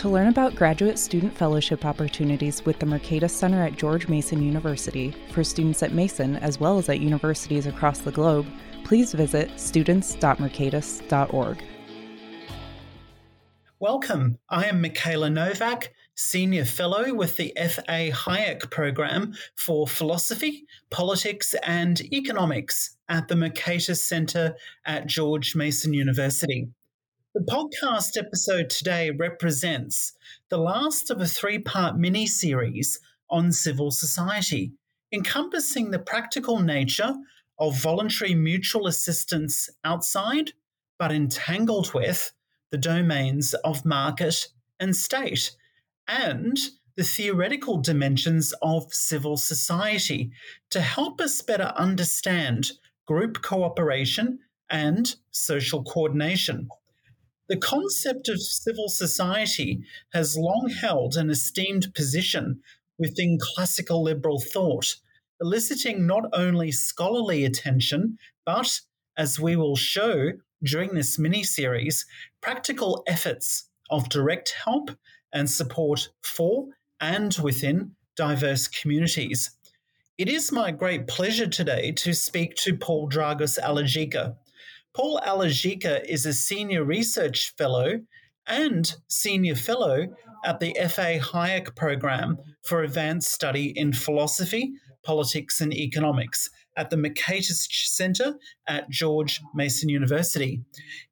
To learn about graduate student fellowship opportunities with the Mercatus Center at George Mason University for students at Mason as well as at universities across the globe, please visit students.mercatus.org. Welcome. I am Mikayla Novak, Senior Fellow with the F.A. Hayek Program for Philosophy, Politics, and Economics at the Mercatus Center at George Mason University. The podcast episode today represents the last of a three part mini series on civil society, encompassing the practical nature of voluntary mutual assistance outside, but entangled with, the domains of market and state, and the theoretical dimensions of civil society to help us better understand group cooperation and social coordination. The concept of civil society has long held an esteemed position within classical liberal thought, eliciting not only scholarly attention, but, as we will show during this mini series, practical efforts of direct help and support for and within diverse communities. It is my great pleasure today to speak to Paul Dragos Aligica. Paul Aligica is a senior research fellow and senior fellow at the F.A. Hayek program for advanced study in philosophy, politics, and economics at the Mercatus Center at George Mason University.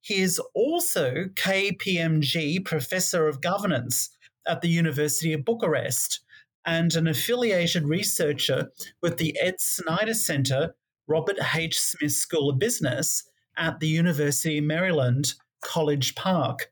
He is also KPMG Professor of Governance at the University of Bucharest and an affiliated researcher with the Ed Snider Center, Robert H. Smith School of Business at the University of Maryland, College Park.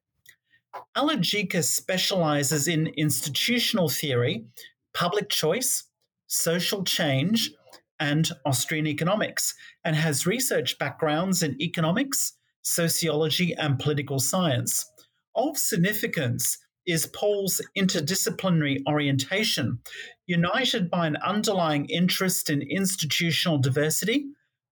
Aligica specializes in institutional theory, public choice, social change, and Austrian economics, and has research backgrounds in economics, sociology, and political science. Of significance is Paul's interdisciplinary orientation, united by an underlying interest in institutional diversity,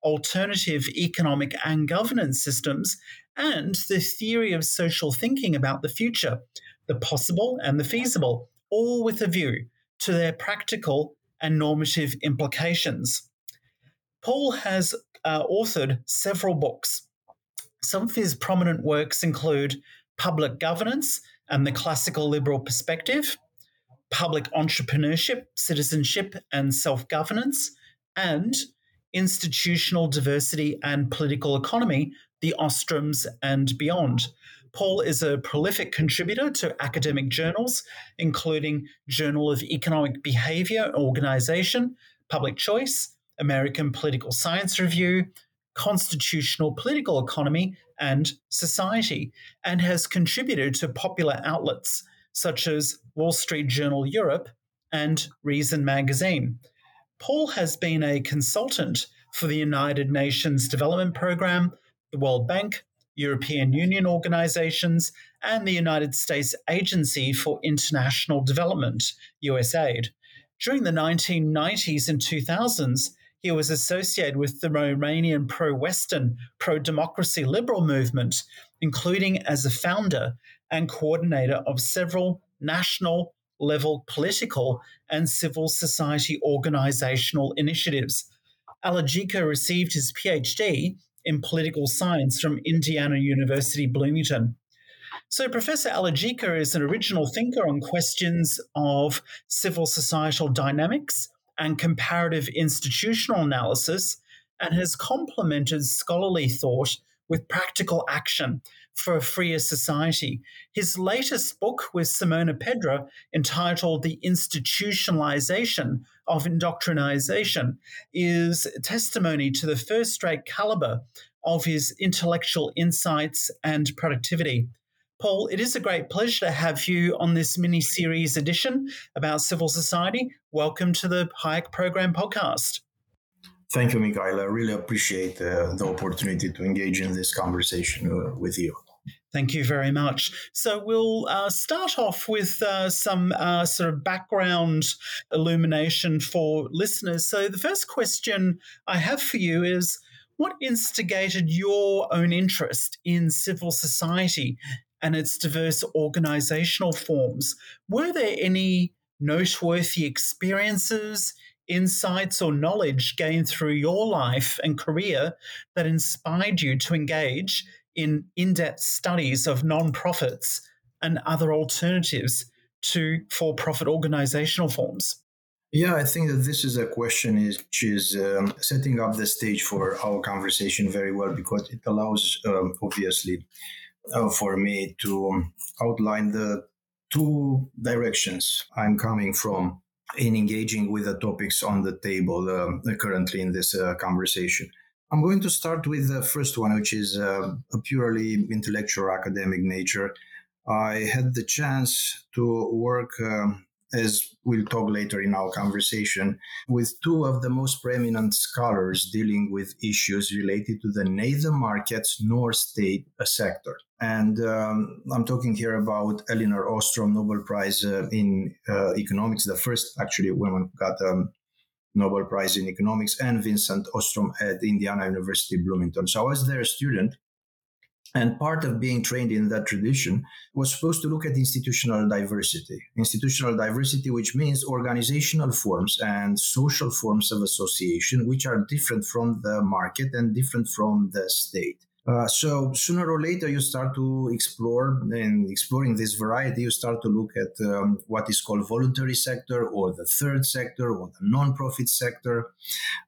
alternative economic and governance systems, and the theory of social thinking about the future, the possible and the feasible, all with a view to their practical and normative implications. Paul has uh, authored several books. Some of his prominent works include Public Governance and the Classical Liberal Perspective, Public Entrepreneurship, Citizenship, and Self Governance, and institutional diversity and political economy, the Ostroms and beyond. Paul is a prolific contributor to academic journals, including Journal of Economic Behavior Organization, Public Choice, American Political Science Review, Constitutional Political Economy, and Society, and has contributed to popular outlets such as Wall Street Journal Europe and Reason Magazine. Paul has been a consultant for the United Nations Development Programme, the World Bank, European Union organizations, and the United States Agency for International Development, USAID. During the 1990s and 2000s, he was associated with the Romanian pro Western, pro democracy liberal movement, including as a founder and coordinator of several national level political and civil society organizational initiatives. Aligica received his PhD in political science from Indiana University Bloomington. So, Professor Aligica is an original thinker on questions of civil societal dynamics and comparative institutional analysis and has complemented scholarly thought with practical action for a freer society. His latest book with Simona Pedra, entitled The Institutionalization of Indoctrination, is testimony to the first rate caliber of his intellectual insights and productivity. Paul, it is a great pleasure to have you on this mini series edition about civil society. Welcome to the Hayek Program podcast. Thank you, Mikhail. I really appreciate uh, the opportunity to engage in this conversation uh, with you. Thank you very much. So we'll uh, start off with uh, some uh, sort of background illumination for listeners. So the first question I have for you is what instigated your own interest in civil society and its diverse organizational forms? Were there any noteworthy experiences, insights, or knowledge gained through your life and career that inspired you to engage in in depth studies of non-profits and other alternatives to for profit organizational forms? Yeah, I think that this is a question which is um, setting up the stage for our conversation very well because it allows, um, obviously, uh, for me to outline the two directions I'm coming from in engaging with the topics on the table uh, currently in this uh, conversation. I'm going to start with the first one, which is uh, a purely intellectual academic nature. I had the chance to work, um, as we'll talk later in our conversation, with two of the most preeminent scholars dealing with issues related to the neither markets nor state sector. And um, I'm talking here about Elinor Ostrom, Nobel Prize uh, in uh, Economics, the first actually woman got um, Nobel Prize in Economics, and Vincent Ostrom at Indiana University Bloomington. So I was there a student. And part of being trained in that tradition was supposed to look at institutional diversity. Institutional diversity, which means organizational forms and social forms of association, which are different from the market and different from the state. Uh, so sooner or later, you start to explore, and exploring this variety, you start to look at um, what is called voluntary sector, or the third sector, or the non-profit sector,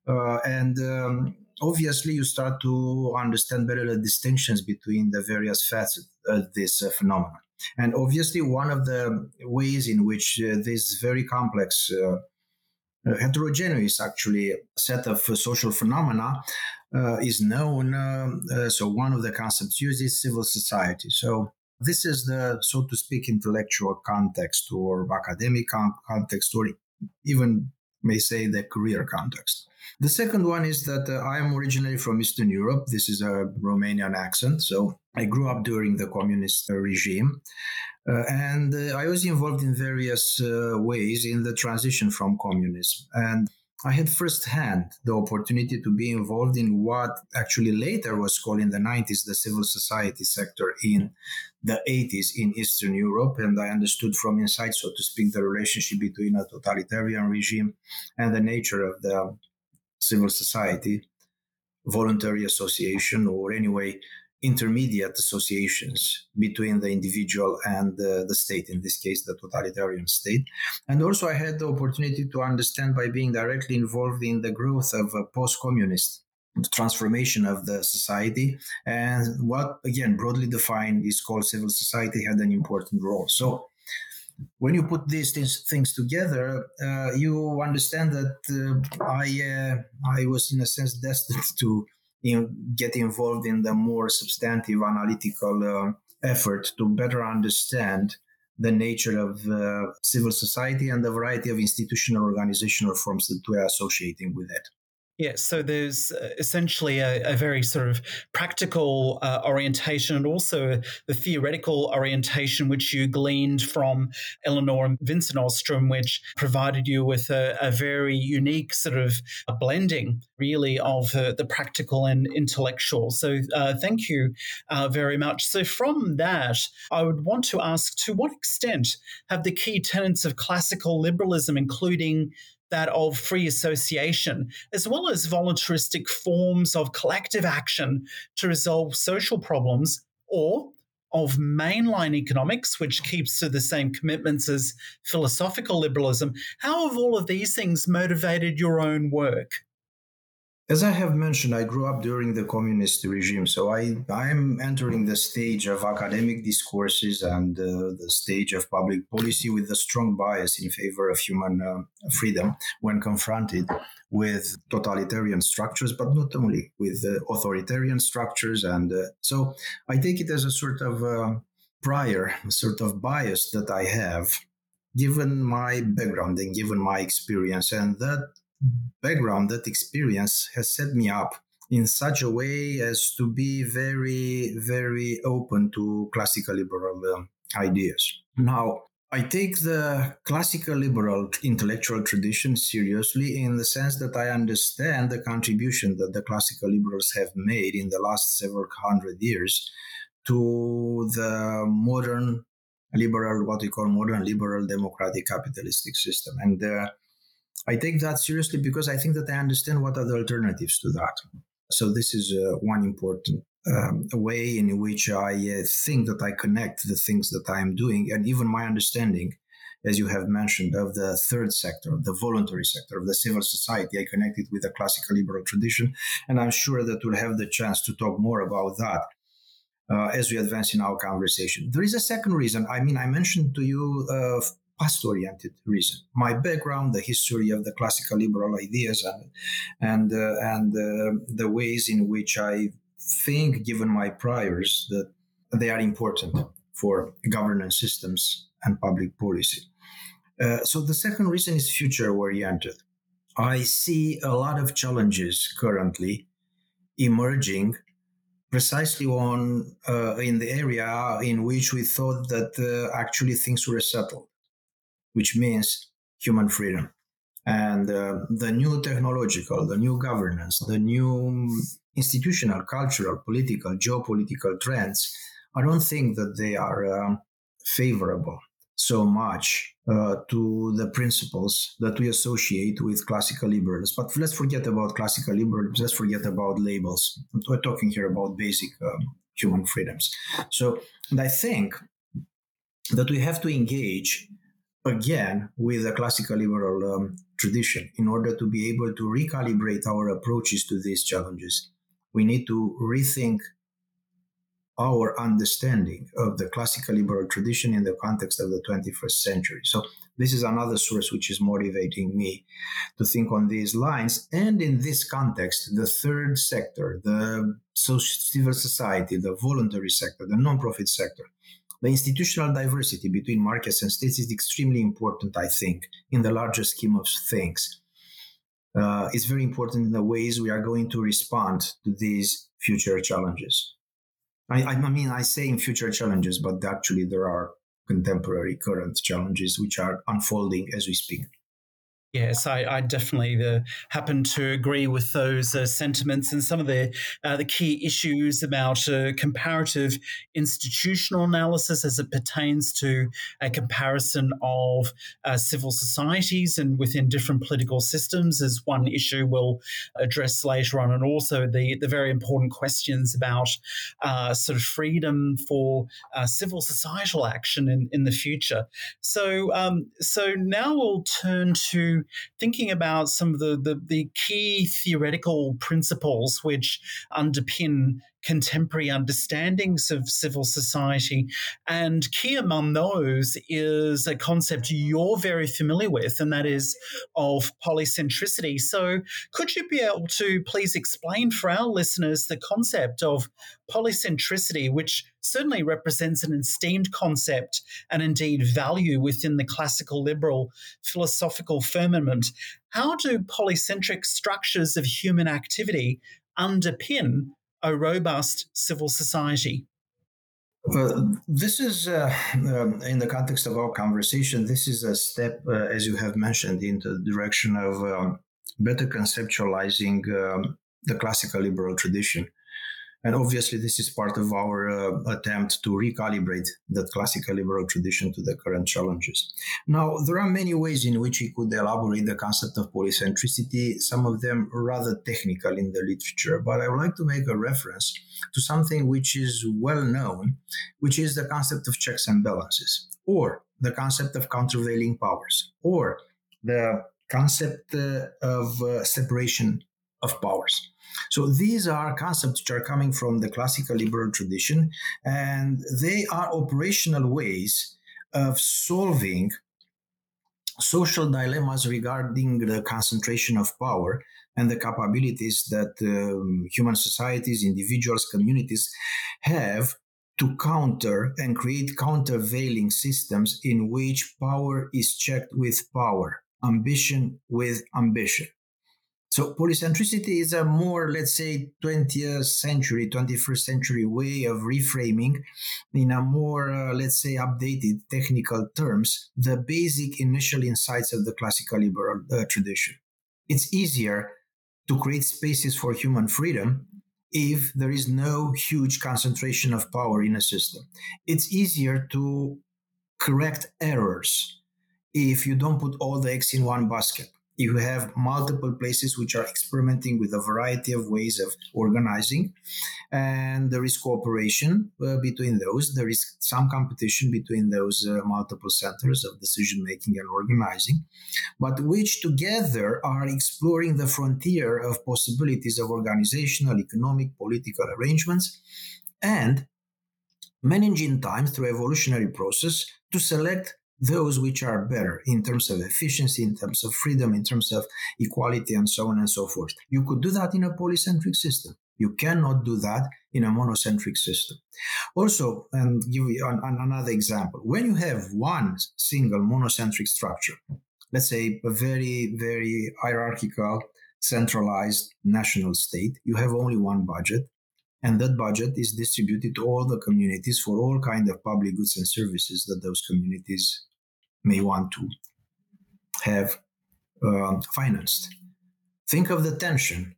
uh, and um, obviously you start to understand better the distinctions between the various facets of this uh, phenomenon. And obviously, one of the ways in which uh, this very complex uh, uh, heterogeneous actually set of social phenomena uh, is known. Uh, so one of the concepts used is civil society. So this is the, so to speak, intellectual context or academic context, or even may say the career context. The second one is that uh, I am originally from Eastern Europe. This is a Romanian accent. So I grew up during the communist regime. Uh, and uh, I was involved in various uh, ways in the transition from communism. And I had firsthand the opportunity to be involved in what actually later was called in the 90s the civil society sector in the 80s in Eastern Europe. And I understood from inside, so to speak, the relationship between a totalitarian regime and the nature of the civil society, voluntary association, or anyway, intermediate associations between the individual and the, the state, in this case, the totalitarian state. And also, I had the opportunity to understand by being directly involved in the growth of a post communist transformation of the society and what again broadly defined is called civil society had an important role so when you put these things, things together, uh, you understand that uh, I uh, I was in a sense destined to in, get involved in the more substantive analytical uh, effort to better understand the nature of uh, civil society and the variety of institutional organizational forms that we are associating with it. Yes, so there's uh, essentially a, a, very sort of practical uh, orientation and also the theoretical orientation which you gleaned from Elinor and Vincent Ostrom, which provided you with a, a very unique sort of blending, really, of uh, the practical and intellectual. So uh, thank you uh, very much. So from that, I would want to ask to what extent have the key tenets of classical liberalism, including that of free association, as well as voluntaristic forms of collective action to resolve social problems, or of mainline economics, which keeps to the same commitments as philosophical liberalism. How have all of these things motivated your own work? As I have mentioned, I grew up during the communist regime, so I I'm entering the stage of academic discourses and uh, the stage of public policy with a strong bias in favor of human uh, freedom when confronted with totalitarian structures, but not only with uh, authoritarian structures. And uh, so I take it as a sort of uh, prior, sort of bias that I have, given my background and given my experience, and that background, that experience has set me up in such a way as to be very, very open to classical liberal um, ideas. Now, I take the classical liberal intellectual tradition seriously in the sense that I understand the contribution that the classical liberals have made in the last several hundred years to the modern liberal, what we call modern liberal democratic capitalistic system. And uh, I take that seriously because I think that I understand what are the alternatives to that. So this is uh, one important um, way in which I uh, think that I connect the things that I am doing and even my understanding, as you have mentioned, of the third sector, the voluntary sector, of the civil society. I connect it with the classical liberal tradition, and I'm sure that we'll have the chance to talk more about that. Uh, as we advance in our conversation, there is a second reason. I mean, I mentioned to you uh, past oriented reason. My background, the history of the classical liberal ideas, and and uh, and uh, the ways in which I think, given my priors, that they are important for governance systems and public policy. Uh, so the second reason is future oriented. I see a lot of challenges currently emerging precisely on uh, in the area in which we thought that uh, actually things were settled, which means human freedom and uh, the new technological, the new governance, the new institutional, cultural, political, geopolitical trends, I don't think that they are um, favorable so much uh, to the principles that we associate with classical liberals. But let's forget about classical liberals, Let's forget about labels. We're talking here about basic um, human freedoms. So, and I think that we have to engage again with the classical liberal um, tradition in order to be able to recalibrate our approaches to these challenges. We need to rethink our understanding of the classical liberal tradition in the context of the 21st century. So, this is another source which is motivating me to think on these lines. And in this context, the third sector, the social, civil society, the voluntary sector, the non-profit sector, the institutional diversity between markets and states is extremely important, I think, in the larger scheme of things. Uh, it's very important in the ways we are going to respond to these future challenges. I, I mean, I say in future challenges, but actually there are contemporary current challenges which are unfolding as we speak. Yes, I, I definitely uh, happen to agree with those uh, sentiments and some of the uh, the key issues about uh, comparative institutional analysis as it pertains to a comparison of uh, civil societies and within different political systems is one issue we'll address later on, and also the the very important questions about uh, sort of freedom for civil societal action in, in the future. So um, so now we'll turn to thinking about some of the, the, the key theoretical principles which underpin contemporary understandings of civil society. And key among those is a concept you're very familiar with, and that is of polycentricity. So, could you be able to please explain for our listeners the concept of polycentricity, which certainly represents an esteemed concept and indeed value within the classical liberal philosophical firmament? How do polycentric structures of human activity underpin a robust civil society? Uh, this is, uh, um, in the context of our conversation, this is a step, uh, as you have mentioned, in the direction of um, better conceptualizing um, the classical liberal tradition. And obviously, this is part of our uh, attempt to recalibrate that classical liberal tradition to the current challenges. Now, there are many ways in which we could elaborate the concept of polycentricity, some of them rather technical in the literature, but I would like to make a reference to something which is well known, which is the concept of checks and balances, or the concept of countervailing powers, or the concept uh, of uh, separation of powers. So these are concepts which are coming from the classical liberal tradition, and they are operational ways of solving social dilemmas regarding the concentration of power and the capabilities that um, human societies, individuals, communities have to counter and create countervailing systems in which power is checked with power, ambition with ambition. So polycentricity is a more, let's say, 20th century, 21st century way of reframing in a more, uh, let's say, updated technical terms, the basic initial insights of the classical liberal uh, tradition. It's easier to create spaces for human freedom if there is no huge concentration of power in a system. It's easier to correct errors if you don't put all the eggs in one basket you have multiple places which are experimenting with a variety of ways of organizing and there is cooperation uh, between those. There is some competition between those uh, multiple centers of decision making and organizing but which together are exploring the frontier of possibilities of organizational economic political arrangements and managing time through evolutionary process to select those which are better in terms of efficiency, in terms of freedom, in terms of equality, and so on and so forth. You could do that in a polycentric system. You cannot do that in a monocentric system. Also, and give you an, an, another example. When you have one single monocentric structure, let's say a very, very hierarchical, centralized national state, you have only one budget, and that budget is distributed to all the communities for all kind of public goods and services that those communities may want to have uh, financed. Think of the tension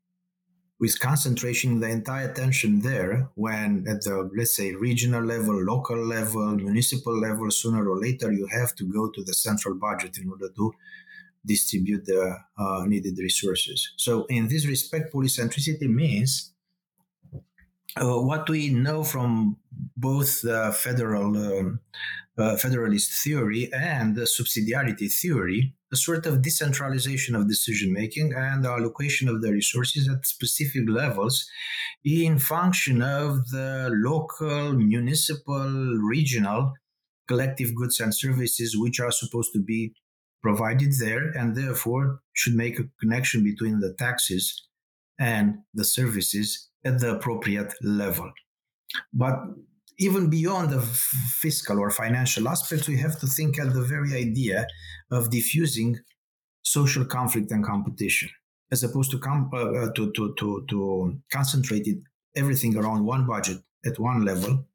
with concentration the entire tension there when at the let's say regional level local level municipal level sooner or later you have to go to the central budget in order to distribute the uh, needed resources so in this respect polycentricity means uh, what we know from both the federal um, uh, federalist theory and the subsidiarity theory, a sort of decentralization of decision making and allocation of the resources at specific levels in function of the local, municipal, regional collective goods and services which are supposed to be provided there and therefore should make a connection between the taxes and the services at the appropriate level. But even beyond the fiscal or financial aspects, we have to think at the very idea of diffusing social conflict and competition, as opposed to com- uh, uh to, to, to, to concentrate everything around one budget at one level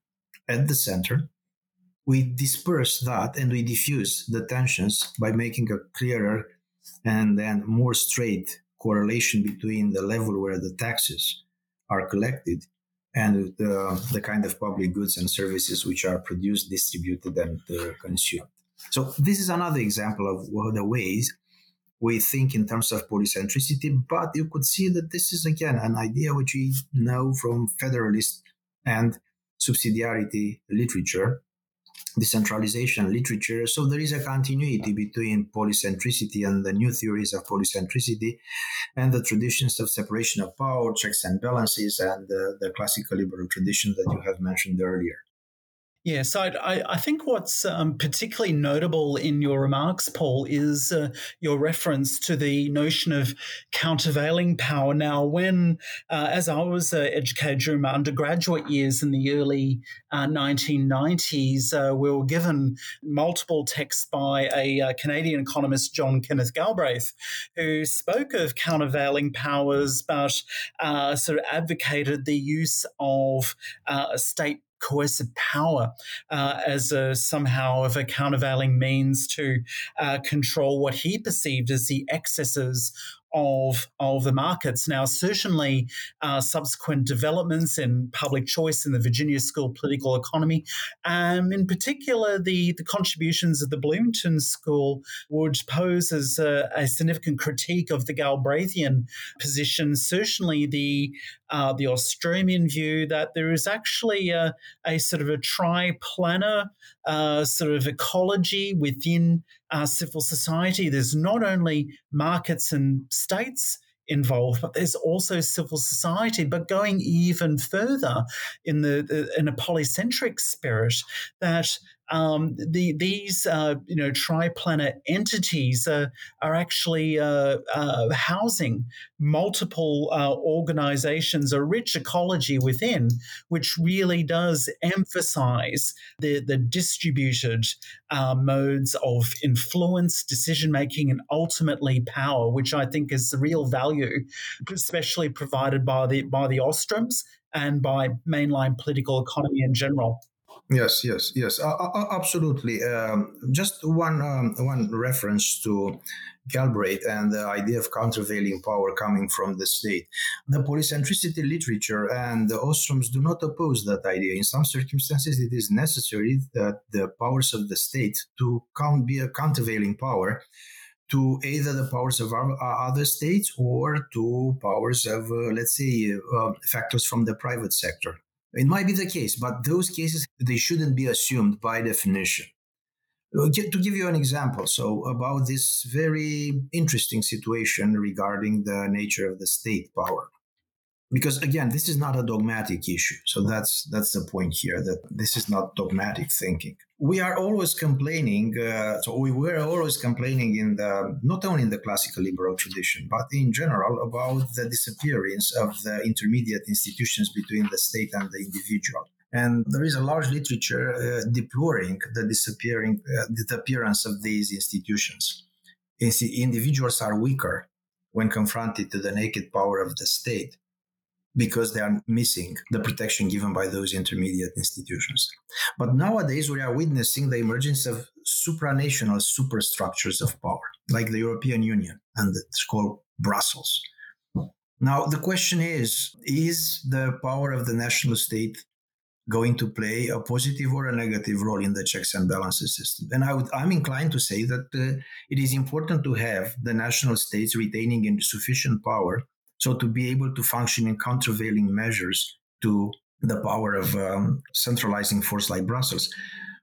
at the center. We disperse that and we diffuse the tensions by making a clearer and then more straight correlation between the level where the taxes are collected and the, the kind of public goods and services which are produced, distributed, and uh, consumed. So, this is another example of the ways we think in terms of polycentricity, but you could see that this is again an idea which we know from federalist and subsidiarity literature decentralization literature. So there is a continuity between polycentricity and the new theories of polycentricity and the traditions of separation of power, checks and balances, and the, the classical liberal tradition that you have mentioned earlier. Yes, so I, I think what's um, particularly notable in your remarks, Paul, is uh, your reference to the notion of countervailing power. Now, when, uh, as I was uh, educated during my undergraduate years in the early 1990s, uh, uh, we were given multiple texts by a uh, Canadian economist, John Kenneth Galbraith, who spoke of countervailing powers, but sort of advocated the use of state coercive power uh, as a, somehow of a countervailing means to uh, control what he perceived as the excesses of of the markets. Now, certainly, uh, subsequent developments in public choice in the Virginia School political economy, um, in particular, the the contributions of the Bloomington School would pose as a, a significant critique of the Galbraithian position. Certainly, the uh, the Australian view that there is actually a, a sort of a triplanar uh, sort of ecology within uh, civil society. There's not only markets and states involved, but there's also civil society. But going even further in the, the in a polycentric spirit, that um, the, these uh, you know triplanar entities are, are actually uh, uh, housing multiple uh, organizations, a rich ecology within, which really does emphasize the, the distributed uh, modes of influence, decision making, and ultimately power, which I think is the real value, especially provided by the by the Ostroms and by mainline political economy in general. Yes, yes, yes, uh, uh, absolutely. Um, just one um, one reference to Galbraith and the idea of countervailing power coming from the state. The polycentricity literature and the Ostroms do not oppose that idea. In some circumstances, it is necessary that the powers of the state to count be a countervailing power to either the powers of other states or to powers of, uh, let's say, uh, factors from the private sector. It might be the case, but those cases, they shouldn't be assumed by definition. Uh, to give you an example, so about this very interesting situation regarding the nature of the state power. Because again, this is not a dogmatic issue. So that's that's the point here that this is not dogmatic thinking. We are always complaining. Uh, so we were always complaining in the not only in the classical liberal tradition, but in general about the disappearance of the intermediate institutions between the state and the individual. And there is a large literature uh, deploring the disappearing uh, disappearance of these institutions. Individuals are weaker when confronted to the naked power of the state because they are missing the protection given by those intermediate institutions. But nowadays, we are witnessing the emergence of supranational superstructures of power, like the European Union and it's called Brussels. Now, the question is is the power of the national state going to play a positive or a negative role in the checks and balances system. And I would, I'm inclined to say that uh, it is important to have the national states retaining sufficient power so to be able to function in countervailing measures to the power of um, centralizing force like Brussels,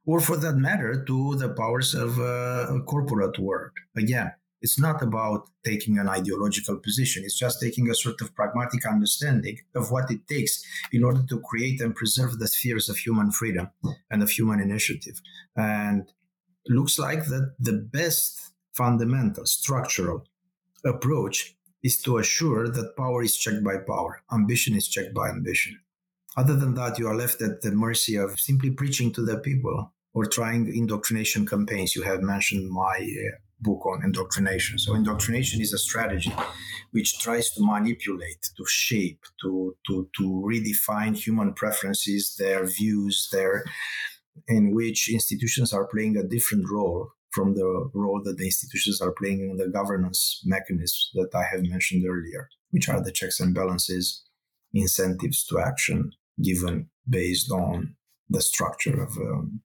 or for that matter, to the powers of uh, corporate world. Again, it's not about taking an ideological position. It's just taking a sort of pragmatic understanding of what it takes in order to create and preserve the spheres of human freedom and of human initiative. And looks like that the best fundamental structural approach is to assure that power is checked by power, ambition is checked by ambition. Other than that, you are left at the mercy of simply preaching to the people or trying indoctrination campaigns. You have mentioned my uh, book on indoctrination. So, indoctrination is a strategy which tries to manipulate, to shape, to, to, to redefine human preferences, their views, their in which institutions are playing a different role from the role that the institutions are playing in the governance mechanisms that I have mentioned earlier, which are the checks and balances, incentives to action given based on the structure of um,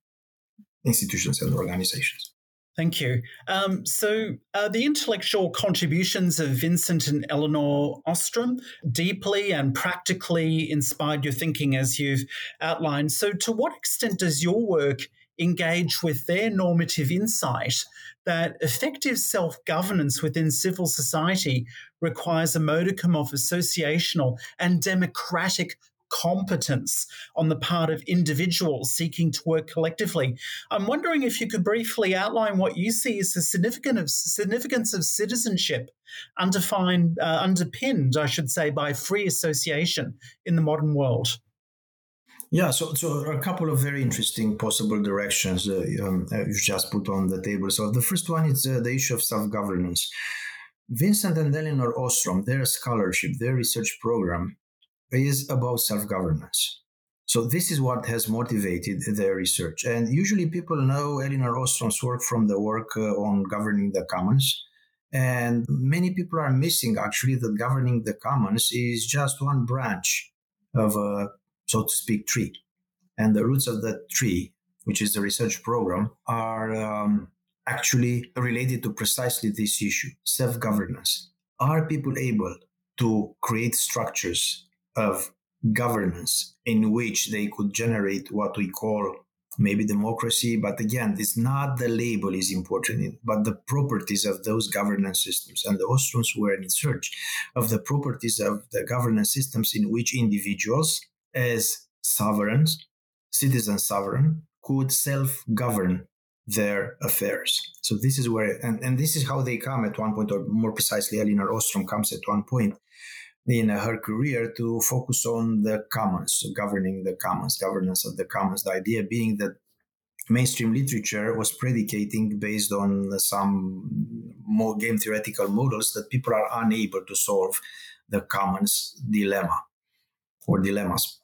institutions and organizations. Thank you. Um, so, uh, the intellectual contributions of Vincent and Elinor Ostrom deeply and practically inspired your thinking, as you've outlined. So, to what extent does your work engage with their normative insight that effective self governance within civil society requires a modicum of associational and democratic competence on the part of individuals seeking to work collectively. I'm wondering if you could briefly outline what you see as the significance of citizenship, uh, underpinned, I should say, by free association in the modern world. Yeah, so so a couple of very interesting possible directions uh, um, uh, you've just put on the table. So the first one is uh, the issue of self-governance. Vincent and Elinor Ostrom, their scholarship, their research program is about self-governance. So this is what has motivated their research. And usually people know Elinor Ostrom's work from the work uh, on governing the commons. And many people are missing actually that governing the commons is just one branch of a so to speak, tree. And the roots of that tree, which is the research program, are um, actually related to precisely this issue self governance. Are people able to create structures of governance in which they could generate what we call maybe democracy but again it's not the label is important but the properties of those governance systems and the ostroms were in search of the properties of the governance systems in which individuals as sovereigns, citizen sovereign, could self govern their affairs. So this is where, and, and this is how they come at one point, or more precisely, Elinor Ostrom comes at one point in her career to focus on the commons, so governing the commons, governance of the commons. The idea being that mainstream literature was predicating based on some more game theoretical models that people are unable to solve the commons dilemma or dilemmas.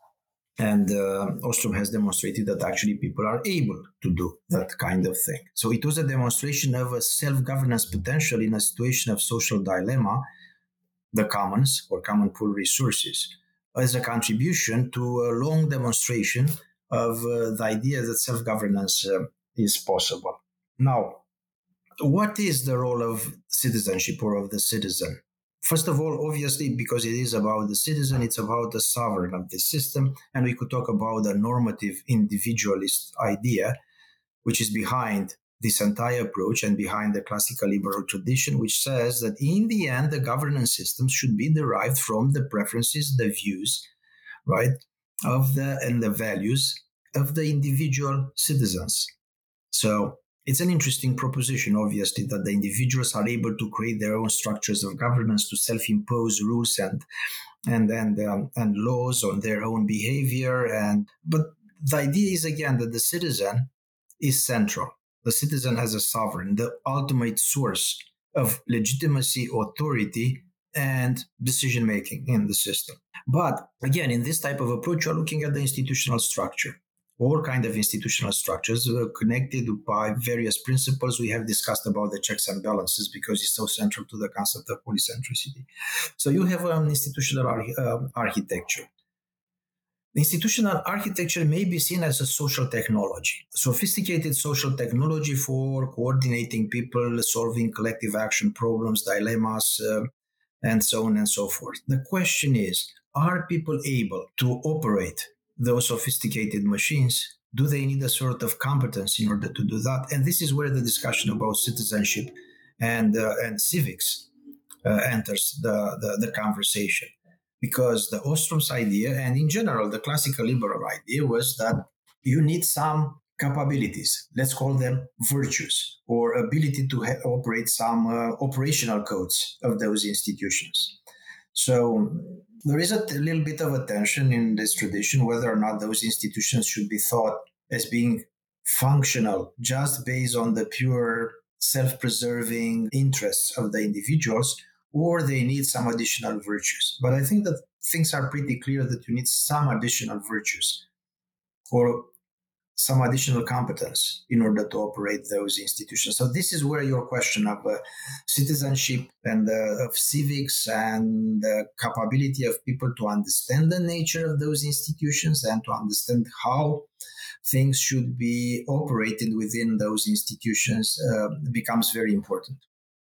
And uh, Ostrom has demonstrated that actually people are able to do that kind of thing. So it was a demonstration of a self governance potential in a situation of social dilemma, the commons or common pool resources, as a contribution to a long demonstration of uh, the idea that self governance uh, is possible. Now, what is the role of citizenship or of the citizen? First of all, obviously, because it is about the citizen, it's about the sovereign of the system. And we could talk about the normative individualist idea, which is behind this entire approach and behind the classical liberal tradition, which says that in the end, the governance systems should be derived from the preferences, the views, right, of the and the values of the individual citizens. So it's an interesting proposition, obviously, that the individuals are able to create their own structures of governance to self-impose rules and and and um, and laws on their own behavior. And but the idea is again that the citizen is central. The citizen has a sovereign, the ultimate source of legitimacy, authority, and decision making in the system. But again, in this type of approach, you're looking at the institutional structure all kind of institutional structures uh, connected by various principles. We have discussed about the checks and balances because it's so central to the concept of polycentricity. So you have an institutional ar- uh, architecture. Institutional architecture may be seen as a social technology, sophisticated social technology for coordinating people, solving collective action problems, dilemmas, uh, and so on and so forth. The question is are people able to operate those sophisticated machines, do they need a sort of competence in order to do that? And this is where the discussion about citizenship and uh, and civics uh, enters the, the, the conversation, because the Ostrom's idea and in general the classical liberal idea was that you need some capabilities. Let's call them virtues or ability to ha- operate some uh, operational codes of those institutions so there is a little bit of a tension in this tradition whether or not those institutions should be thought as being functional just based on the pure self preserving interests of the individuals, or they need some additional virtues. But I think that things are pretty clear that you need some additional virtues or some additional competence in order to operate those institutions. So this is where your question of uh, citizenship and uh, of civics and the capability of people to understand the nature of those institutions and to understand how things should be operated within those institutions uh, becomes very important.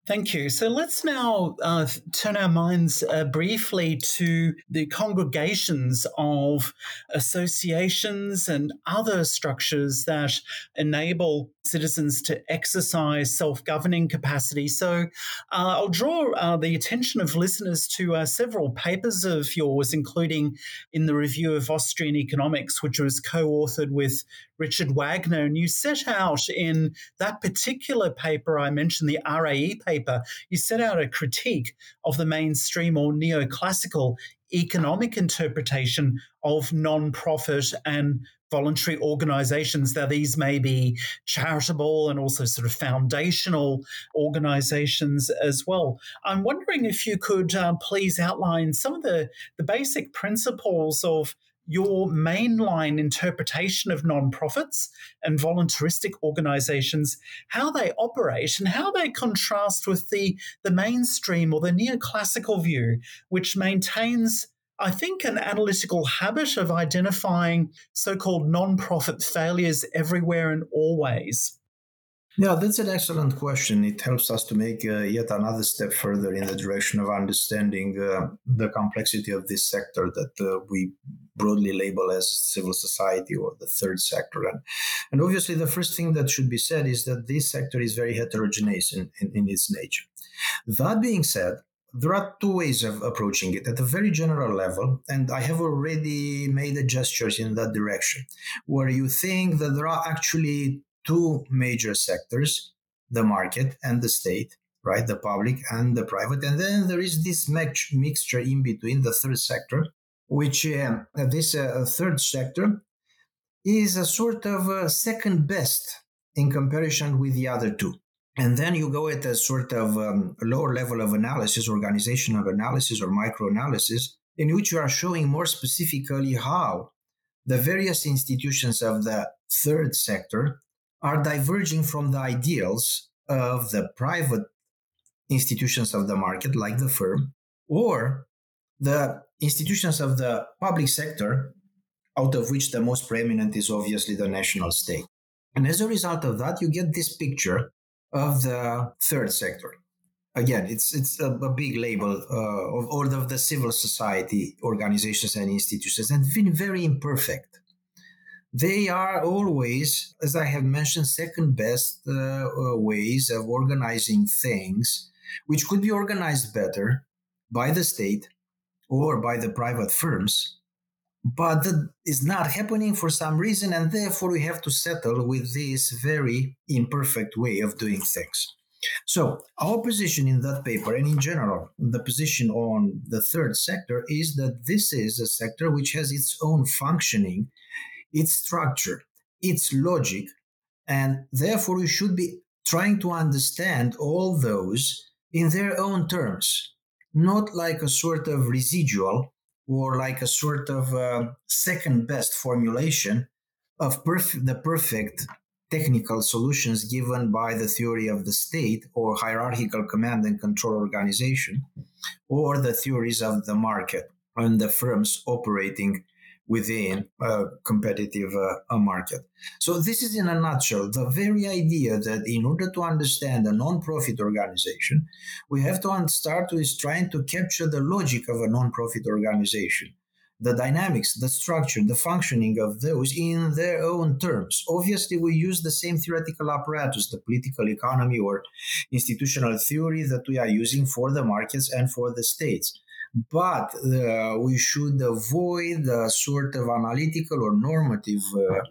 Thank you. So let's now uh, turn our minds uh, briefly to the congregations of associations and other structures that enable citizens to exercise self governing capacity. So uh, I'll draw uh, the attention of listeners to uh, several papers of yours, including in the Review of Austrian Economics, which was co authored with Richard Wagner. And you set out in that particular paper I mentioned, the RAE paper paper, you set out a critique of the mainstream or neoclassical economic interpretation of non-profit and voluntary organizations. Now, these may be charitable and also sort of foundational organizations as well. I'm wondering if you could uh, please outline some of the, the basic principles of your mainline interpretation of nonprofits and voluntaristic organizations, how they operate and how they contrast with the, the mainstream or the neoclassical view, which maintains I think, an analytical habit of identifying so called non-profit failures everywhere and always. Yeah, that's an excellent question. It helps us to make uh, yet another step further in the direction of understanding uh, the complexity of this sector that uh, we broadly label as civil society or the third sector. And, and obviously, the first thing that should be said is that this sector is very heterogeneous in, in, in its nature. That being said, there are two ways of approaching it at a very general level, and I have already made the gestures in that direction, where you think that there are actually two major sectors the market and the state, right? The public and the private. And then there is this mixture in between, the third sector, which uh, this uh, third sector is a sort of a second best in comparison with the other two. And then you go at a sort of um, lower level of analysis, organizational analysis or micro analysis, in which you are showing more specifically how the various institutions of the third sector are diverging from the ideals of the private institutions of the market, like the firm, or the institutions of the public sector, out of which the most preeminent is obviously the national state. And as a result of that, you get this picture of the third sector. Again, it's it's a, a big label uh, of all of the civil society organizations and institutions, and been very imperfect. They are always, as I have mentioned, second best uh, uh, ways of organizing things, which could be organized better by the state or by the private firms but that is not happening for some reason, and therefore we have to settle with this very imperfect way of doing things. So, our position in that paper, and in general, the position on the third sector, is that this is a sector which has its own functioning, its structure, its logic, and therefore we should be trying to understand all those in their own terms, not like a sort of residual or like a sort of uh, second best formulation of perf- the perfect technical solutions given by the theory of the state or hierarchical command and control organization or the theories of the market and the firms operating within a competitive uh, market. So, this is in a nutshell the very idea that in order to understand a non-profit organization, we have to start with trying to capture the logic of a non-profit organization. The dynamics, the structure, the functioning of those in their own terms. Obviously, we use the same theoretical apparatus, the political economy or institutional theory that we are using for the markets and for the states but uh, we should avoid the sort of analytical or normative uh,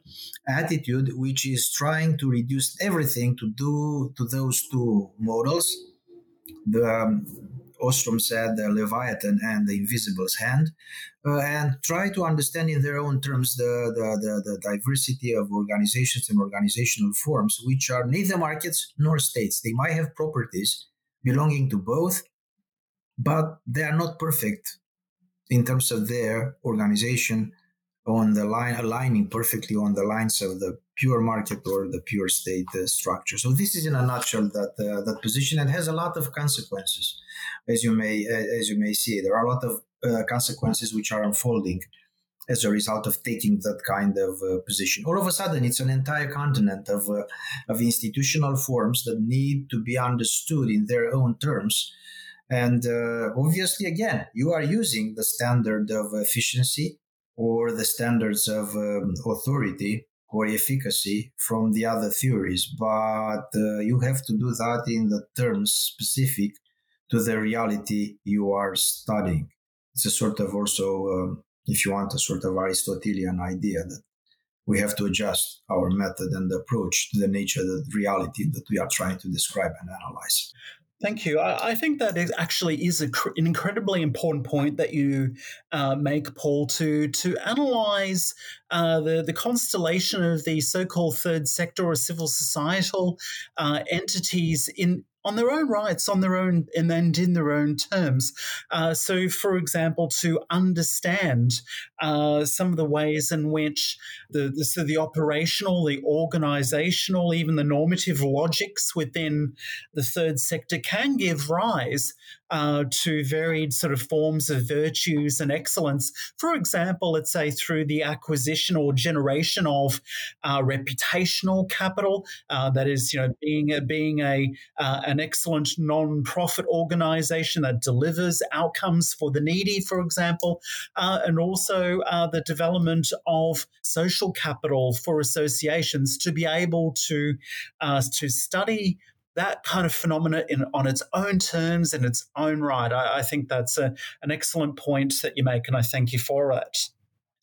attitude which is trying to reduce everything to do to those two models the um, Ostrom said the Leviathan and the Invisible's hand, uh, and try to understand in their own terms the, the, the, the, diversity of organizations and organizational forms, which are neither markets nor states. They might have properties belonging to both, but they are not perfect in terms of their organization on the line aligning perfectly on the lines of the pure market or the pure state uh, structure. So this is in a nutshell that uh, that position and has a lot of consequences as you may uh, as you may see. There are a lot of uh, consequences which are unfolding as a result of taking that kind of uh, position. All of a sudden it's an entire continent of uh, of institutional forms that need to be understood in their own terms and uh, obviously, again, you are using the standard of efficiency or the standards of um, authority or efficacy from the other theories, but uh, you have to do that in the terms specific to the reality you are studying. It's a sort of also, um, if you want, a sort of Aristotelian idea that we have to adjust our method and approach to the nature of the reality that we are trying to describe and analyze. Thank you. I, I think that actually is a, an incredibly important point that you uh, make, Paul, to to analyze uh, the the constellation of the so-called third sector or civil societal uh, entities in on their own rights, on their own, and, and in their own terms. Uh, so, for example, to understand uh, some of the ways in which the, the, so the operational, the organizational, even the normative logics within the third sector can give rise uh, to varied sort of forms of virtues and excellence. For example, let's say through the acquisition or generation of uh, reputational capital, uh, that is, you know, being a, being a uh, an excellent non-profit organization that delivers outcomes for the needy, for example, uh, and also uh, the development of social capital for associations to be able to to study that kind of phenomena in, on its own terms in its own right. I, I think that's a, an excellent point that you make, and I thank you for it.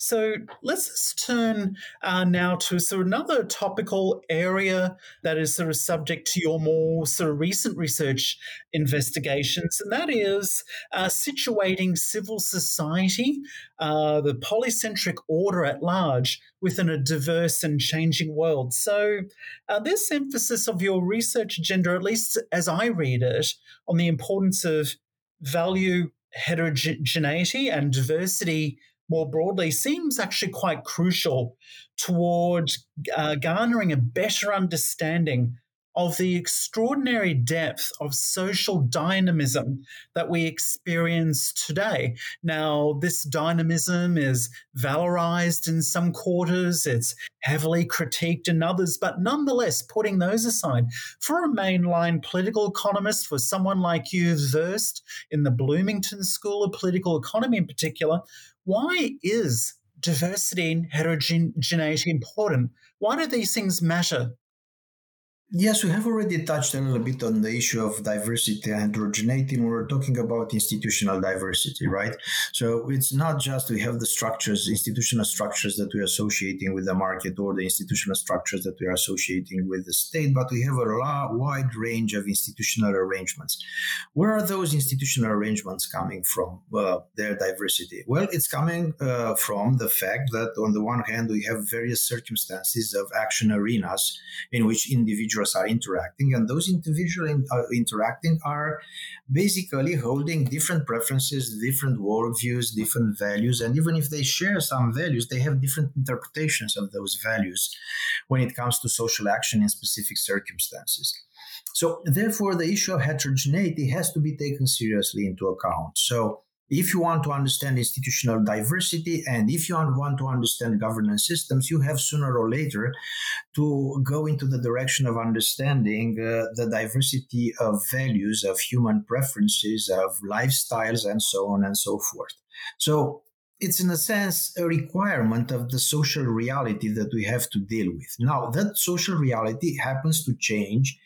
So let's turn uh, now to of another topical area that is sort of subject to your more sort of recent research investigations, and that is uh, situating civil society, uh, the polycentric order at large, within a diverse and changing world. So uh, this emphasis of your research agenda, at least as I read it, on the importance of value heterogeneity and diversity more broadly seems actually quite crucial towards uh, garnering a better understanding of the extraordinary depth of social dynamism that we experience today. Now, this dynamism is valorized in some quarters, it's heavily critiqued in others, but nonetheless, putting those aside, for a mainline political economist, for someone like you versed in the Bloomington School of Political Economy in particular, why is diversity and heterogeneity important? Why do these things matter? Yes, we have already touched a little bit on the issue of diversity and heterogeneity we're talking about institutional diversity, right? So it's not just we have the structures, institutional structures that we're associating with the market or the institutional structures that we are associating with the state, but we have a wide range of institutional arrangements. Where are those institutional arrangements coming from, uh, their diversity? Well, it's coming uh, from the fact that on the one hand, we have various circumstances of action arenas in which individuals individuals are interacting, and those individuals in, uh, interacting are basically holding different preferences, different worldviews, different values, and even if they share some values, they have different interpretations of those values when it comes to social action in specific circumstances. So, therefore, the issue of heterogeneity has to be taken seriously into account. So, if you want to understand institutional diversity and if you want to understand governance systems, you have sooner or later to go into the direction of understanding uh, the diversity of values, of human preferences, of lifestyles, and so on and so forth. So it's in a sense a requirement of the social reality that we have to deal with. Now, that social reality happens to change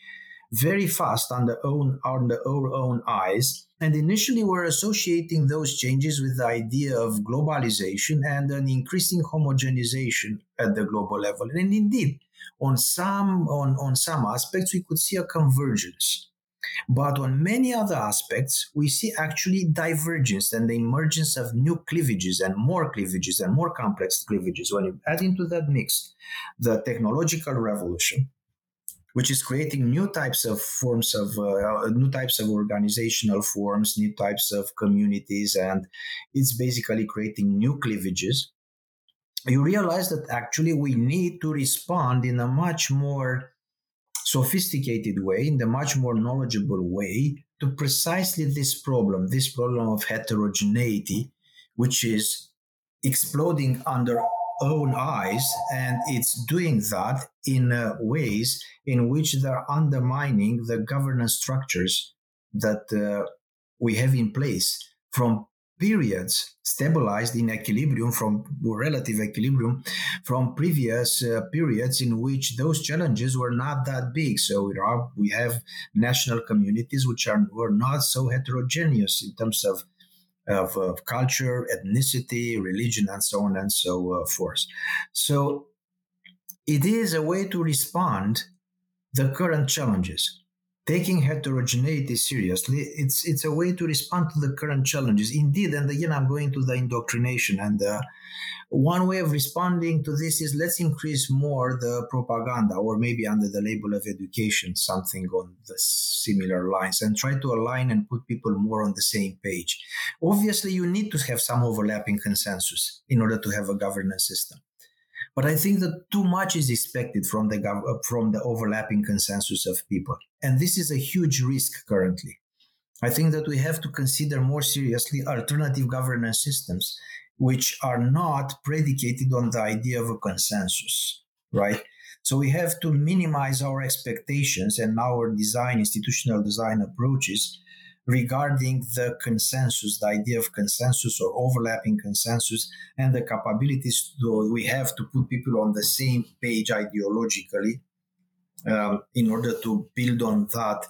very fast under, own, under our own eyes and initially, we're associating those changes with the idea of globalization and an increasing homogenization at the global level. And indeed, on some, on, on some aspects, we could see a convergence. But on many other aspects, we see actually divergence and the emergence of new cleavages and more cleavages and more complex cleavages. When you add into that mix the technological revolution, which is creating new types of forms of uh, new types of organizational forms, new types of communities, and it's basically creating new cleavages. You realize that actually we need to respond in a much more sophisticated way, in a much more knowledgeable way to precisely this problem, this problem of heterogeneity, which is exploding under own eyes, and it's doing that in uh, ways in which they're undermining the governance structures that uh, we have in place from periods stabilized in equilibrium from relative equilibrium from previous uh, periods in which those challenges were not that big. So we have national communities which are were not so heterogeneous in terms of of, of culture, ethnicity, religion, and so on and so uh, forth. So it is a way to respond the current challenges. Taking heterogeneity seriously, it's it's a way to respond to the current challenges. Indeed, and again, I'm going to the indoctrination and uh, one way of responding to this is let's increase more the propaganda, or maybe under the label of education, something on the similar lines, and try to align and put people more on the same page. Obviously, you need to have some overlapping consensus in order to have a governance system. But I think that too much is expected from the uh, from the overlapping consensus of people, and this is a huge risk currently. I think that we have to consider more seriously alternative governance systems which are not predicated on the idea of a consensus, right? So we have to minimize our expectations and our design, institutional design approaches regarding the consensus, the idea of consensus or overlapping consensus, and the capabilities to, we have to put people on the same page ideologically um, in order to build on that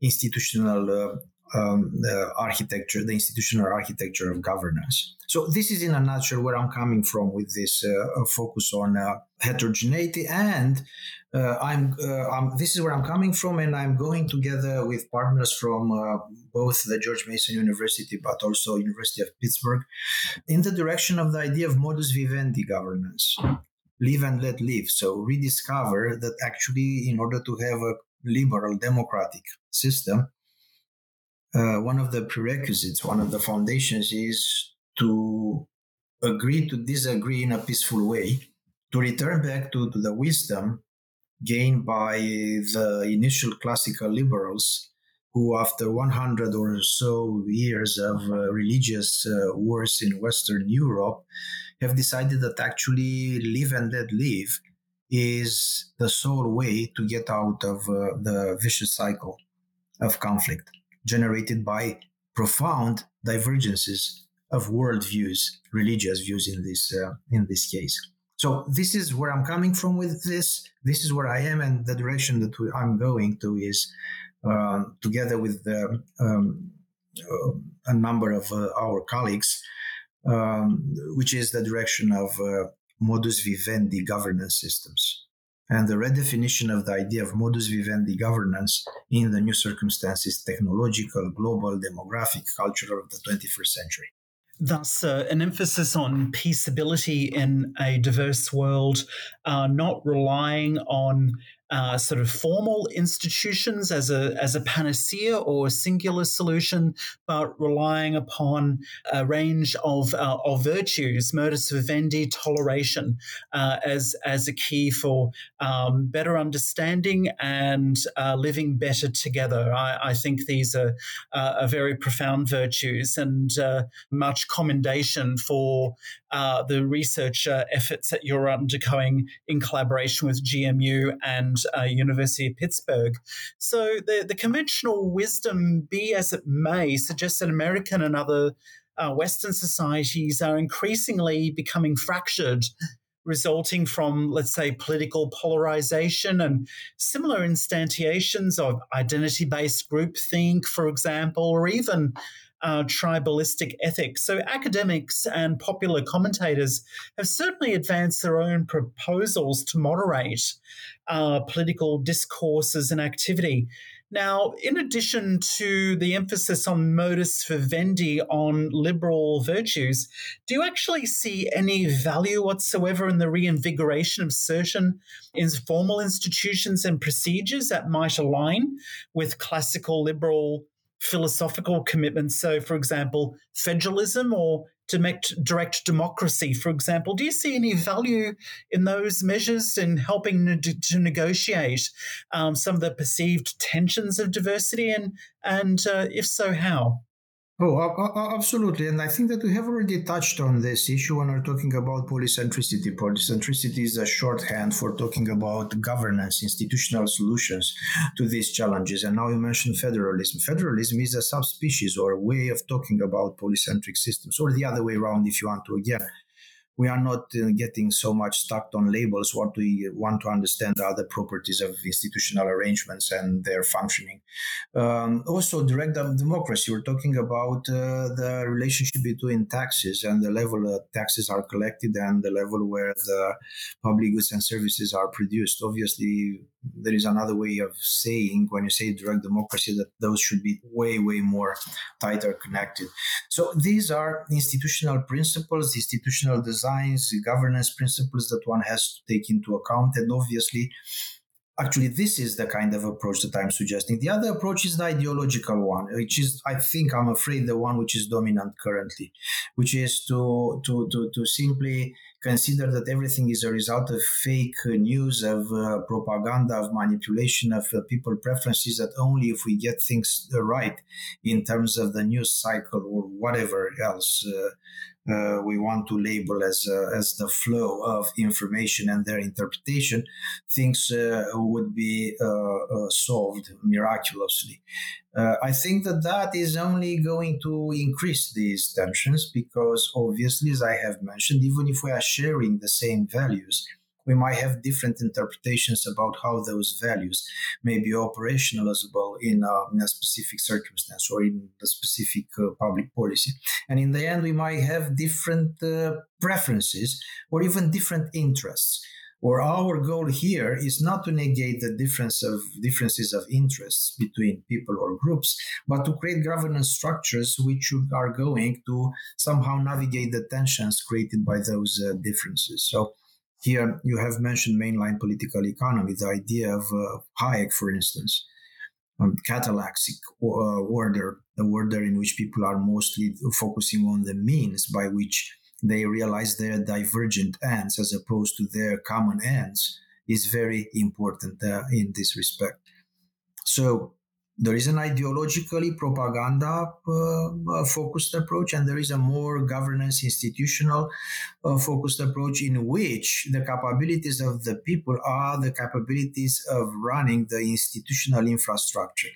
institutional uh, um, the architecture, the institutional architecture of governance. So this is in a nutshell where I'm coming from with this uh, focus on uh, heterogeneity, and uh, I'm, uh, I'm, this is where I'm coming from, and I'm going together with partners from uh, both the George Mason University, but also University of Pittsburgh, in the direction of the idea of modus vivendi governance. Live and let live. So rediscover that actually, in order to have a liberal democratic system, uh, one of the prerequisites, one of the foundations is to agree to disagree in a peaceful way, to return back to, to the wisdom gained by the initial classical liberals who, after 100 or so years of uh, religious uh, wars in Western Europe, have decided that actually live and let live is the sole way to get out of uh, the vicious cycle of conflict generated by profound divergences of worldviews, religious views in this uh, in this case. So this is where I'm coming from with this. This is where I am, and the direction that we, I'm going to is uh, together with the, um, uh, a number of uh, our colleagues, um, which is the direction of uh, modus vivendi governance systems and the redefinition of the idea of modus vivendi governance in the new circumstances, technological, global, demographic, cultural of the 21st century. Thus, uh, an emphasis on peaceability in a diverse world, uh, not relying on uh, sort of formal institutions as a as a panacea or a singular solution, but relying upon a range of uh, of virtues, modus vivendi, toleration, uh, as as a key for um, better understanding and uh, living better together. I, I think these are, uh, are very profound virtues and uh, much commendation for the research efforts that you're undergoing in collaboration with GMU and uh, University of Pittsburgh. So the, the conventional wisdom, be as it may, suggests that American and other uh, Western societies are increasingly becoming fractured resulting from, let's say, political polarization and similar instantiations of identity based groupthink, for example, or even uh, tribalistic ethics. So, academics and popular commentators have certainly advanced their own proposals to moderate uh, political discourses and activity. Now, in addition to the emphasis on modus vivendi on liberal virtues, do you actually see any value whatsoever in the reinvigoration of certain informal institutions and procedures that might align with classical liberal philosophical commitments. So, for example, federalism or direct, democracy, for example. Do you see any value in those measures in helping to negotiate um, some of the perceived tensions of diversity? And, and uh, if so, how? Oh, absolutely. And I think that we have already touched on this issue when we're talking about polycentricity. Polycentricity is a shorthand for talking about governance, institutional solutions to these challenges. And now you mentioned federalism. Federalism is a subspecies or a way of talking about polycentric systems, or the other way around, if you want to, again we are not uh, getting so much stuck on labels. What we want to understand are the properties of institutional arrangements and their functioning. Um, also, direct democracy. We're talking about uh, the relationship between taxes and the level that taxes are collected and the level where the public goods and services are produced. Obviously, there is another way of saying when you say direct democracy that those should be way way more tighter connected. So these are institutional principles institutional designs governance principles that one has to take into account. And obviously actually this is the kind of approach that i'm suggesting. The other approach is the ideological one which is i think i'm afraid the one which is dominant currently which is to to to, to simply consider that everything is a result of fake news, of uh, propaganda, of manipulation of uh, people preferences, that only if we get things right in terms of the news cycle or whatever else uh, uh, we want to label as uh, as the flow of information and their interpretation, things uh, would be uh, uh, solved miraculously. Uh, I think that that is only going to increase these tensions because, obviously, as I have mentioned, even if we are sharing the same values, we might have different interpretations about how those values may be operationalizable in a, in a specific circumstance or in a specific uh, public policy. And in the end, we might have different uh, preferences or even different interests or our goal here is not to negate the difference of differences of interests between people or groups, but to create governance structures which are going to somehow navigate the tensions created by those uh, differences. So here you have mentioned mainline political economy, the idea of uh, Hayek, for instance. Um, catallaxic uh, order, the order in which people are mostly focusing on the means by which they realize their divergent ends as opposed to their common ends is very important uh, in this respect. So there is an ideologically propaganda uh, uh, focused approach, and there is a more governance institutional uh, focused approach in which the capabilities of the people are the capabilities of running the institutional infrastructure,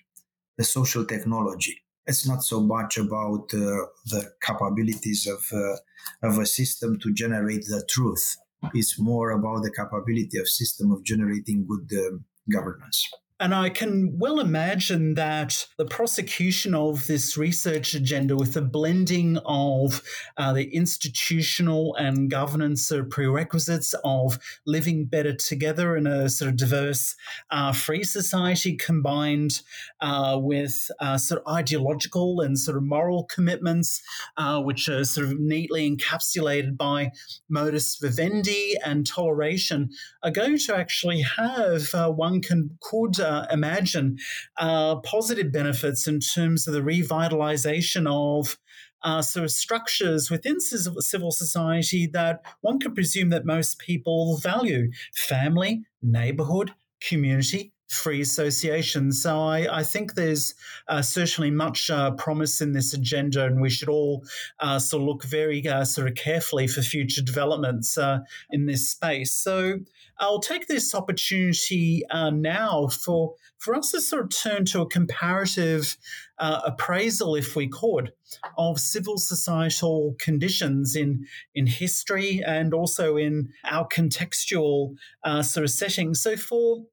the social technology it's not so much about uh, the capabilities of uh, of a system to generate the truth. It's more about the capability of system of generating good uh, governance. And I can well imagine that the prosecution of this research agenda with the blending of uh, the institutional and governance of prerequisites of living better together in a sort of diverse, uh, free society combined uh, with uh, sort of ideological and sort of moral commitments, uh, which are sort of neatly encapsulated by modus vivendi and toleration, are going to actually have uh, one can could uh, imagine uh, positive benefits in terms of the revitalization of uh, sort of structures within civil society that one could presume that most people value. Family, neighborhood, community, free association. So I, I think there's uh, certainly much uh, promise in this agenda, and we should all uh, sort of look very uh, sort of carefully for future developments uh, in this space. So I'll take this opportunity uh, now for for us to sort of turn to a comparative appraisal, if we could, of civil societal conditions in in history and also in our contextual sort of setting. So for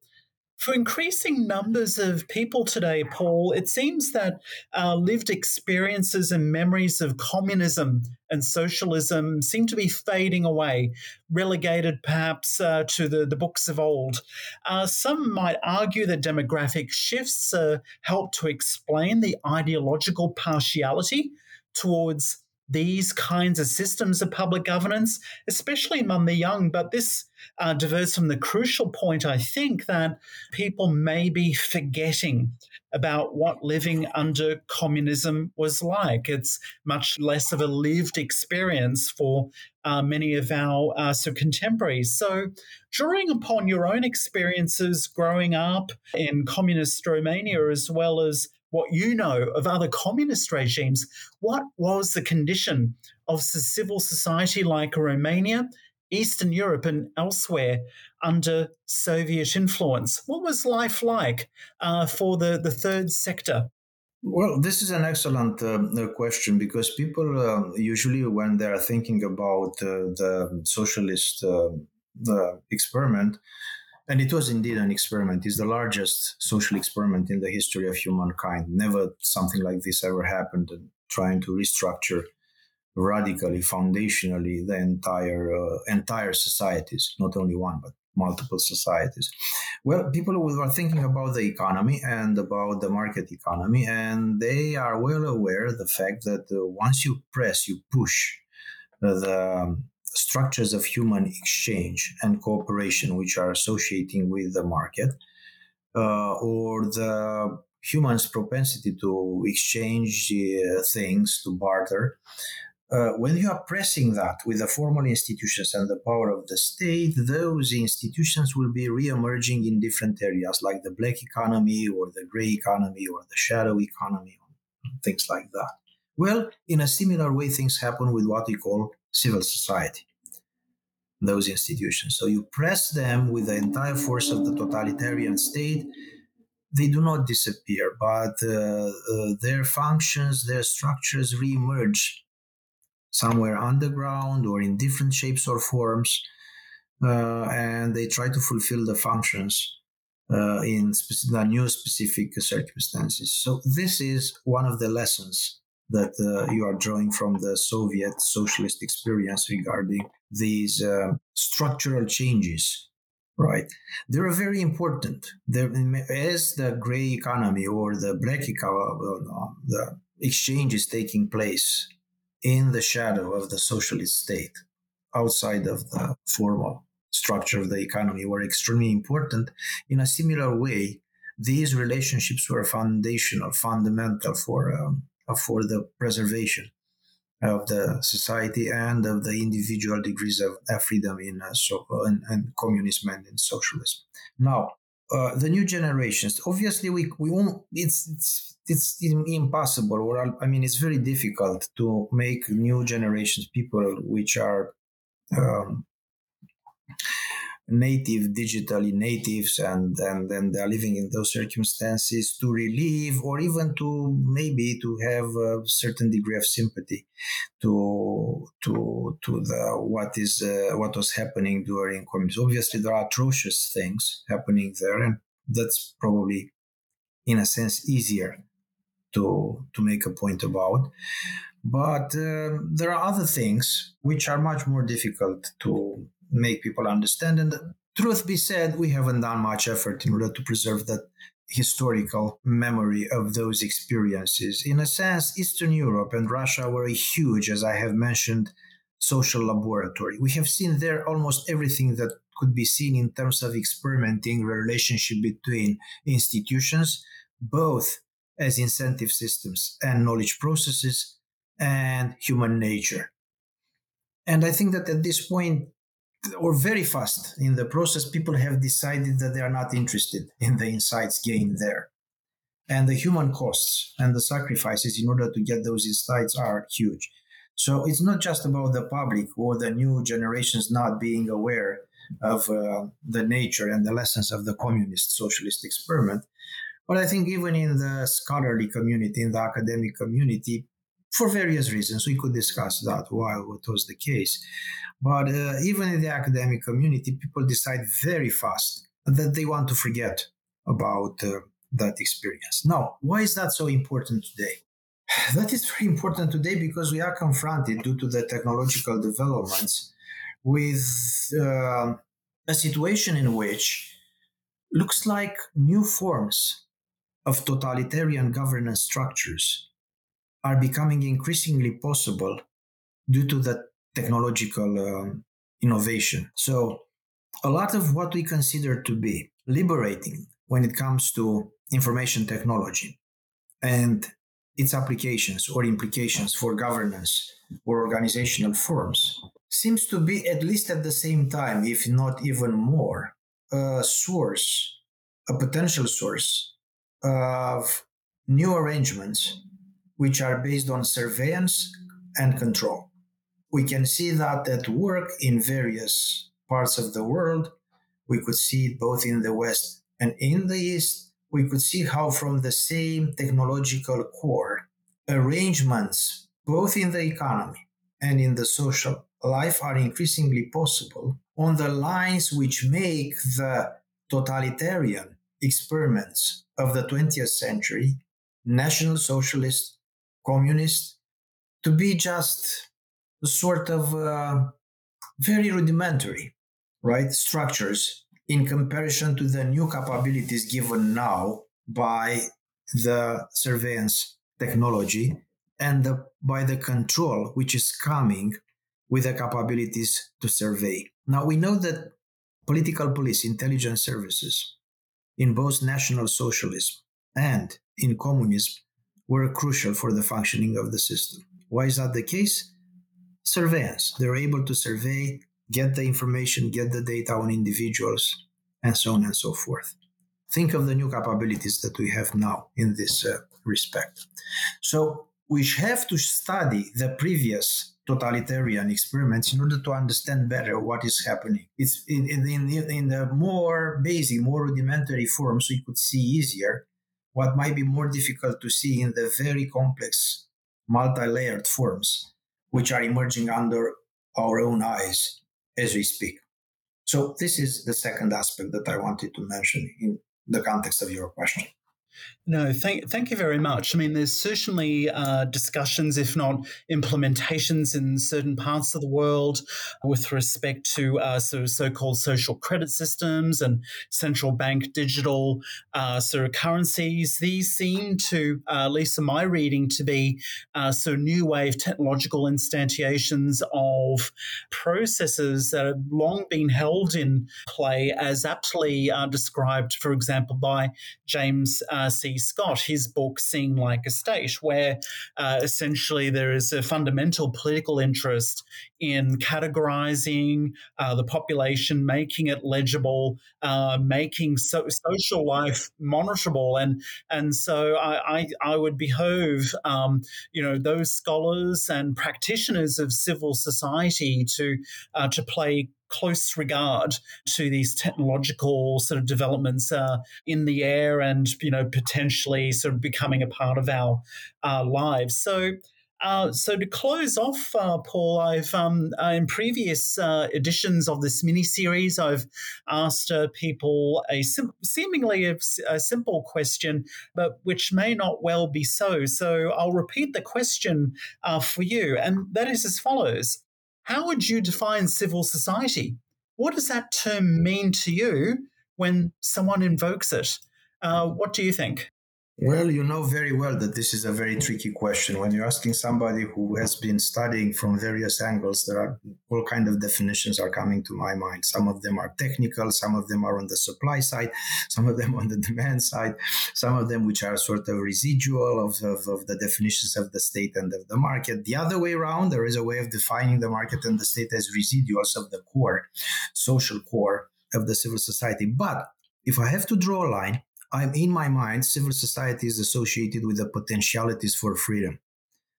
for increasing numbers of people today, Paul, it seems that our lived experiences and memories of communism and socialism seem to be fading away, relegated perhaps uh, to the, the books of old. Uh, some might argue that demographic shifts uh, help to explain the ideological partiality towards these kinds of systems of public governance, especially among the young. But this uh, diverts from the crucial point, I think, that people may be forgetting about what living under communism was like. It's much less of a lived experience for uh, many of our uh, so contemporaries. So, drawing upon your own experiences growing up in communist Romania, as well as what you know of other communist regimes, what was the condition of civil society like Romania, Eastern Europe, and elsewhere under Soviet influence? What was life like uh, for the, the third sector? Well, this is an excellent uh, uh question because people uh, usually, when they are thinking about uh, the socialist uh, experiment, and it was indeed an experiment. It's the largest social experiment in the history of humankind. Never something like this ever happened. And trying to restructure radically, foundationally, the entire uh, entire societies, not only one but multiple societies. Well, people were thinking about the economy and about the market economy, and they are well aware of the fact that uh, once you press, you push the structures of human exchange and cooperation which are associating with the market uh, or the human's propensity to exchange uh, things to barter uh, when you are pressing that with the formal institutions and the power of the state, those institutions will be re-emerging in different areas like the black economy or the gray economy or the shadow economy, things like that. Well, in a similar way, things happen with what we call civil society, those institutions. So you press them with the entire force of the totalitarian state. They do not disappear, but uh, uh, their functions, their structures reemerge somewhere underground or in different shapes or forms. uh, and they try to fulfill the functions uh, in the new specific circumstances. So this is one of the lessons that uh, you are drawing from the Soviet socialist experience regarding these uh, structural changes. Right, they're very important. They're, as the gray economy or the black economy, the exchange is taking place in the shadow of the socialist state, outside of the formal structure of the economy were extremely important. In a similar way, these relationships were foundational, fundamental for um, for the preservation of the society and of the individual degrees of freedom in uh, so in, in communism and in socialism. Now, uh, the new generations, obviously, we we. It's it's it's impossible, or I mean, it's very difficult to make new generations people which are um, native digitally natives and and then they're living in those circumstances to relieve or even to maybe to have a certain degree of sympathy to to to the what is uh, what was happening during communism. Obviously there are atrocious things happening there and that's probably in a sense easier to to make a point about. But uh, there are other things which are much more difficult to make people understand. And truth be said, we haven't done much effort in order to preserve that historical memory of those experiences. In a sense, Eastern Europe and Russia were a huge, as I have mentioned, social laboratory. We have seen there almost everything that could be seen in terms of experimenting relationship between institutions, both as incentive systems and knowledge processes and human nature. And I think that at this point, or very fast in the process, people have decided that they are not interested in the insights gained there. And the human costs and the sacrifices in order to get those insights are huge. So it's not just about the public or the new generations not being aware of uh, the nature and the lessons of the communist socialist experiment. But I think even in the scholarly community, in the academic community, for various reasons. We could discuss that while what was the case. But uh, even in the academic community, people decide very fast that they want to forget about uh, that experience. Now, why is that so important today? That is very important today because we are confronted, due to the technological developments, with uh, a situation in which looks like new forms of totalitarian governance structures are becoming increasingly possible due to the technological um, innovation. So, a lot of what we consider to be liberating when it comes to information technology and its applications or implications for governance or organizational forms seems to be, at least at the same time, if not even more, a source, a potential source of new arrangements which are based on surveillance and control. We can see that at work in various parts of the world. We could see it both in the West and in the East. We could see how, from the same technological core, arrangements both in the economy and in the social life are increasingly possible on the lines which make the totalitarian experiments of the 20th century, National Socialist communist to be just a sort of uh, very rudimentary, right, structures in comparison to the new capabilities given now by the surveillance technology and the, by the control which is coming with the capabilities to survey. Now we know that political police, intelligence services in both National Socialism and in communism were crucial for the functioning of the system. Why is that the case? Surveillance. They're able to survey, get the information, get the data on individuals, and so on and so forth. Think of the new capabilities that we have now in this uh, respect. So, we have to study the previous totalitarian experiments in order to understand better what is happening. It's in, in, in, in the more basic, more rudimentary forms we could see easier what might be more difficult to see in the very complex, multi layered forms which are emerging under our own eyes as we speak. So this is the second aspect that I wanted to mention in the context of your question. No, thank thank you very much. I mean, there's certainly uh, discussions, if not implementations, in certain parts of the world with respect to uh, so so-called social credit systems and central bank digital uh, sort of currencies. These seem to, uh, at least in my reading, to be uh, so new wave technological instantiations of processes that have long been held in play, as aptly uh, described, for example, by James C. Scott, his book Seeing Like a State, where uh, essentially there is a fundamental political interest in categorizing uh, the population, making it legible, uh, making so, social life monitorable, and and so I I, I would behove um, you know those scholars and practitioners of civil society to uh, to play close regard to these technological sort of developments uh, in the air and you know potentially sort of becoming a part of our uh, lives. So. Uh, so to close off, uh, Paul, I've um, uh, in previous uh, editions of this mini series, I've asked uh, people a sim- seemingly a, a, simple question, but which may not well be so. So I'll repeat the question for you, and that is as follows: how would you define civil society? What does that term mean to you when someone invokes it? Uh, what do you think? Well, you know very well that this is a very tricky question. When you're asking somebody who has been studying from various angles, there are all kind of definitions are coming to my mind. Some of them are technical, some of them are on the supply side, some of them on the demand side, some of them which are sort of residual of, of, of the definitions of the state and of the market. The other way around, there is a way of defining the market and the state as residuals of the core, social core of the civil society. But if I have to draw a line, I'm in my mind, civil society is associated with the potentialities for freedom.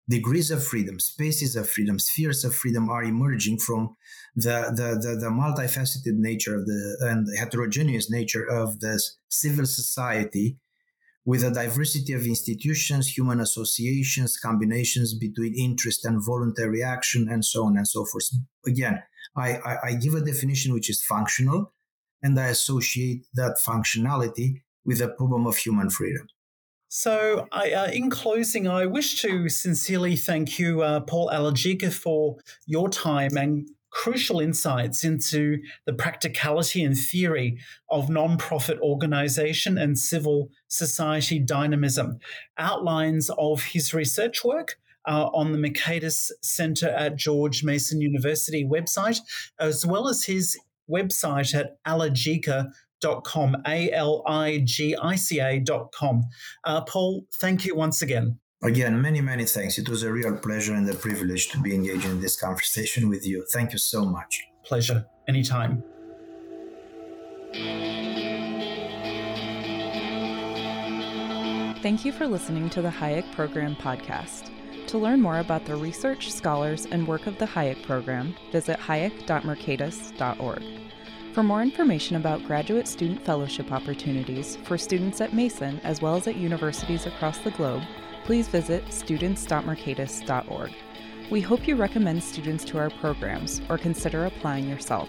Degrees of freedom, spaces of freedom, spheres of freedom are emerging from the, the, the, the multifaceted nature of the and heterogeneous nature of this civil society with a diversity of institutions, human associations, combinations between interest and voluntary action, and so on and so forth. Again, I, I, I give a definition which is functional, and I associate that functionality with the problem of human freedom. So, I, uh, in closing, I wish to sincerely thank you, uh, Paul Aligica, for your time and crucial insights into the practicality and theory of nonprofit organization and civil society dynamism, outlines of his research work. On the Mercatus Center at George Mason University website, as well as his website at aligica.com com, A L I G I C A dot com. Uh, Paul, thank you once again. Again, many, many thanks. It was a real pleasure and a privilege to be engaged in this conversation with you. Thank you so much. Pleasure. Anytime. Thank you for listening to the Hayek Program podcast. To learn more about the research, scholars, and work of the Hayek Program, visit hayek.mercatus.org. For more information about graduate student fellowship opportunities for students at Mason as well as at universities across the globe, please visit students.mercatus.org. We hope you recommend students to our programs or consider applying yourself.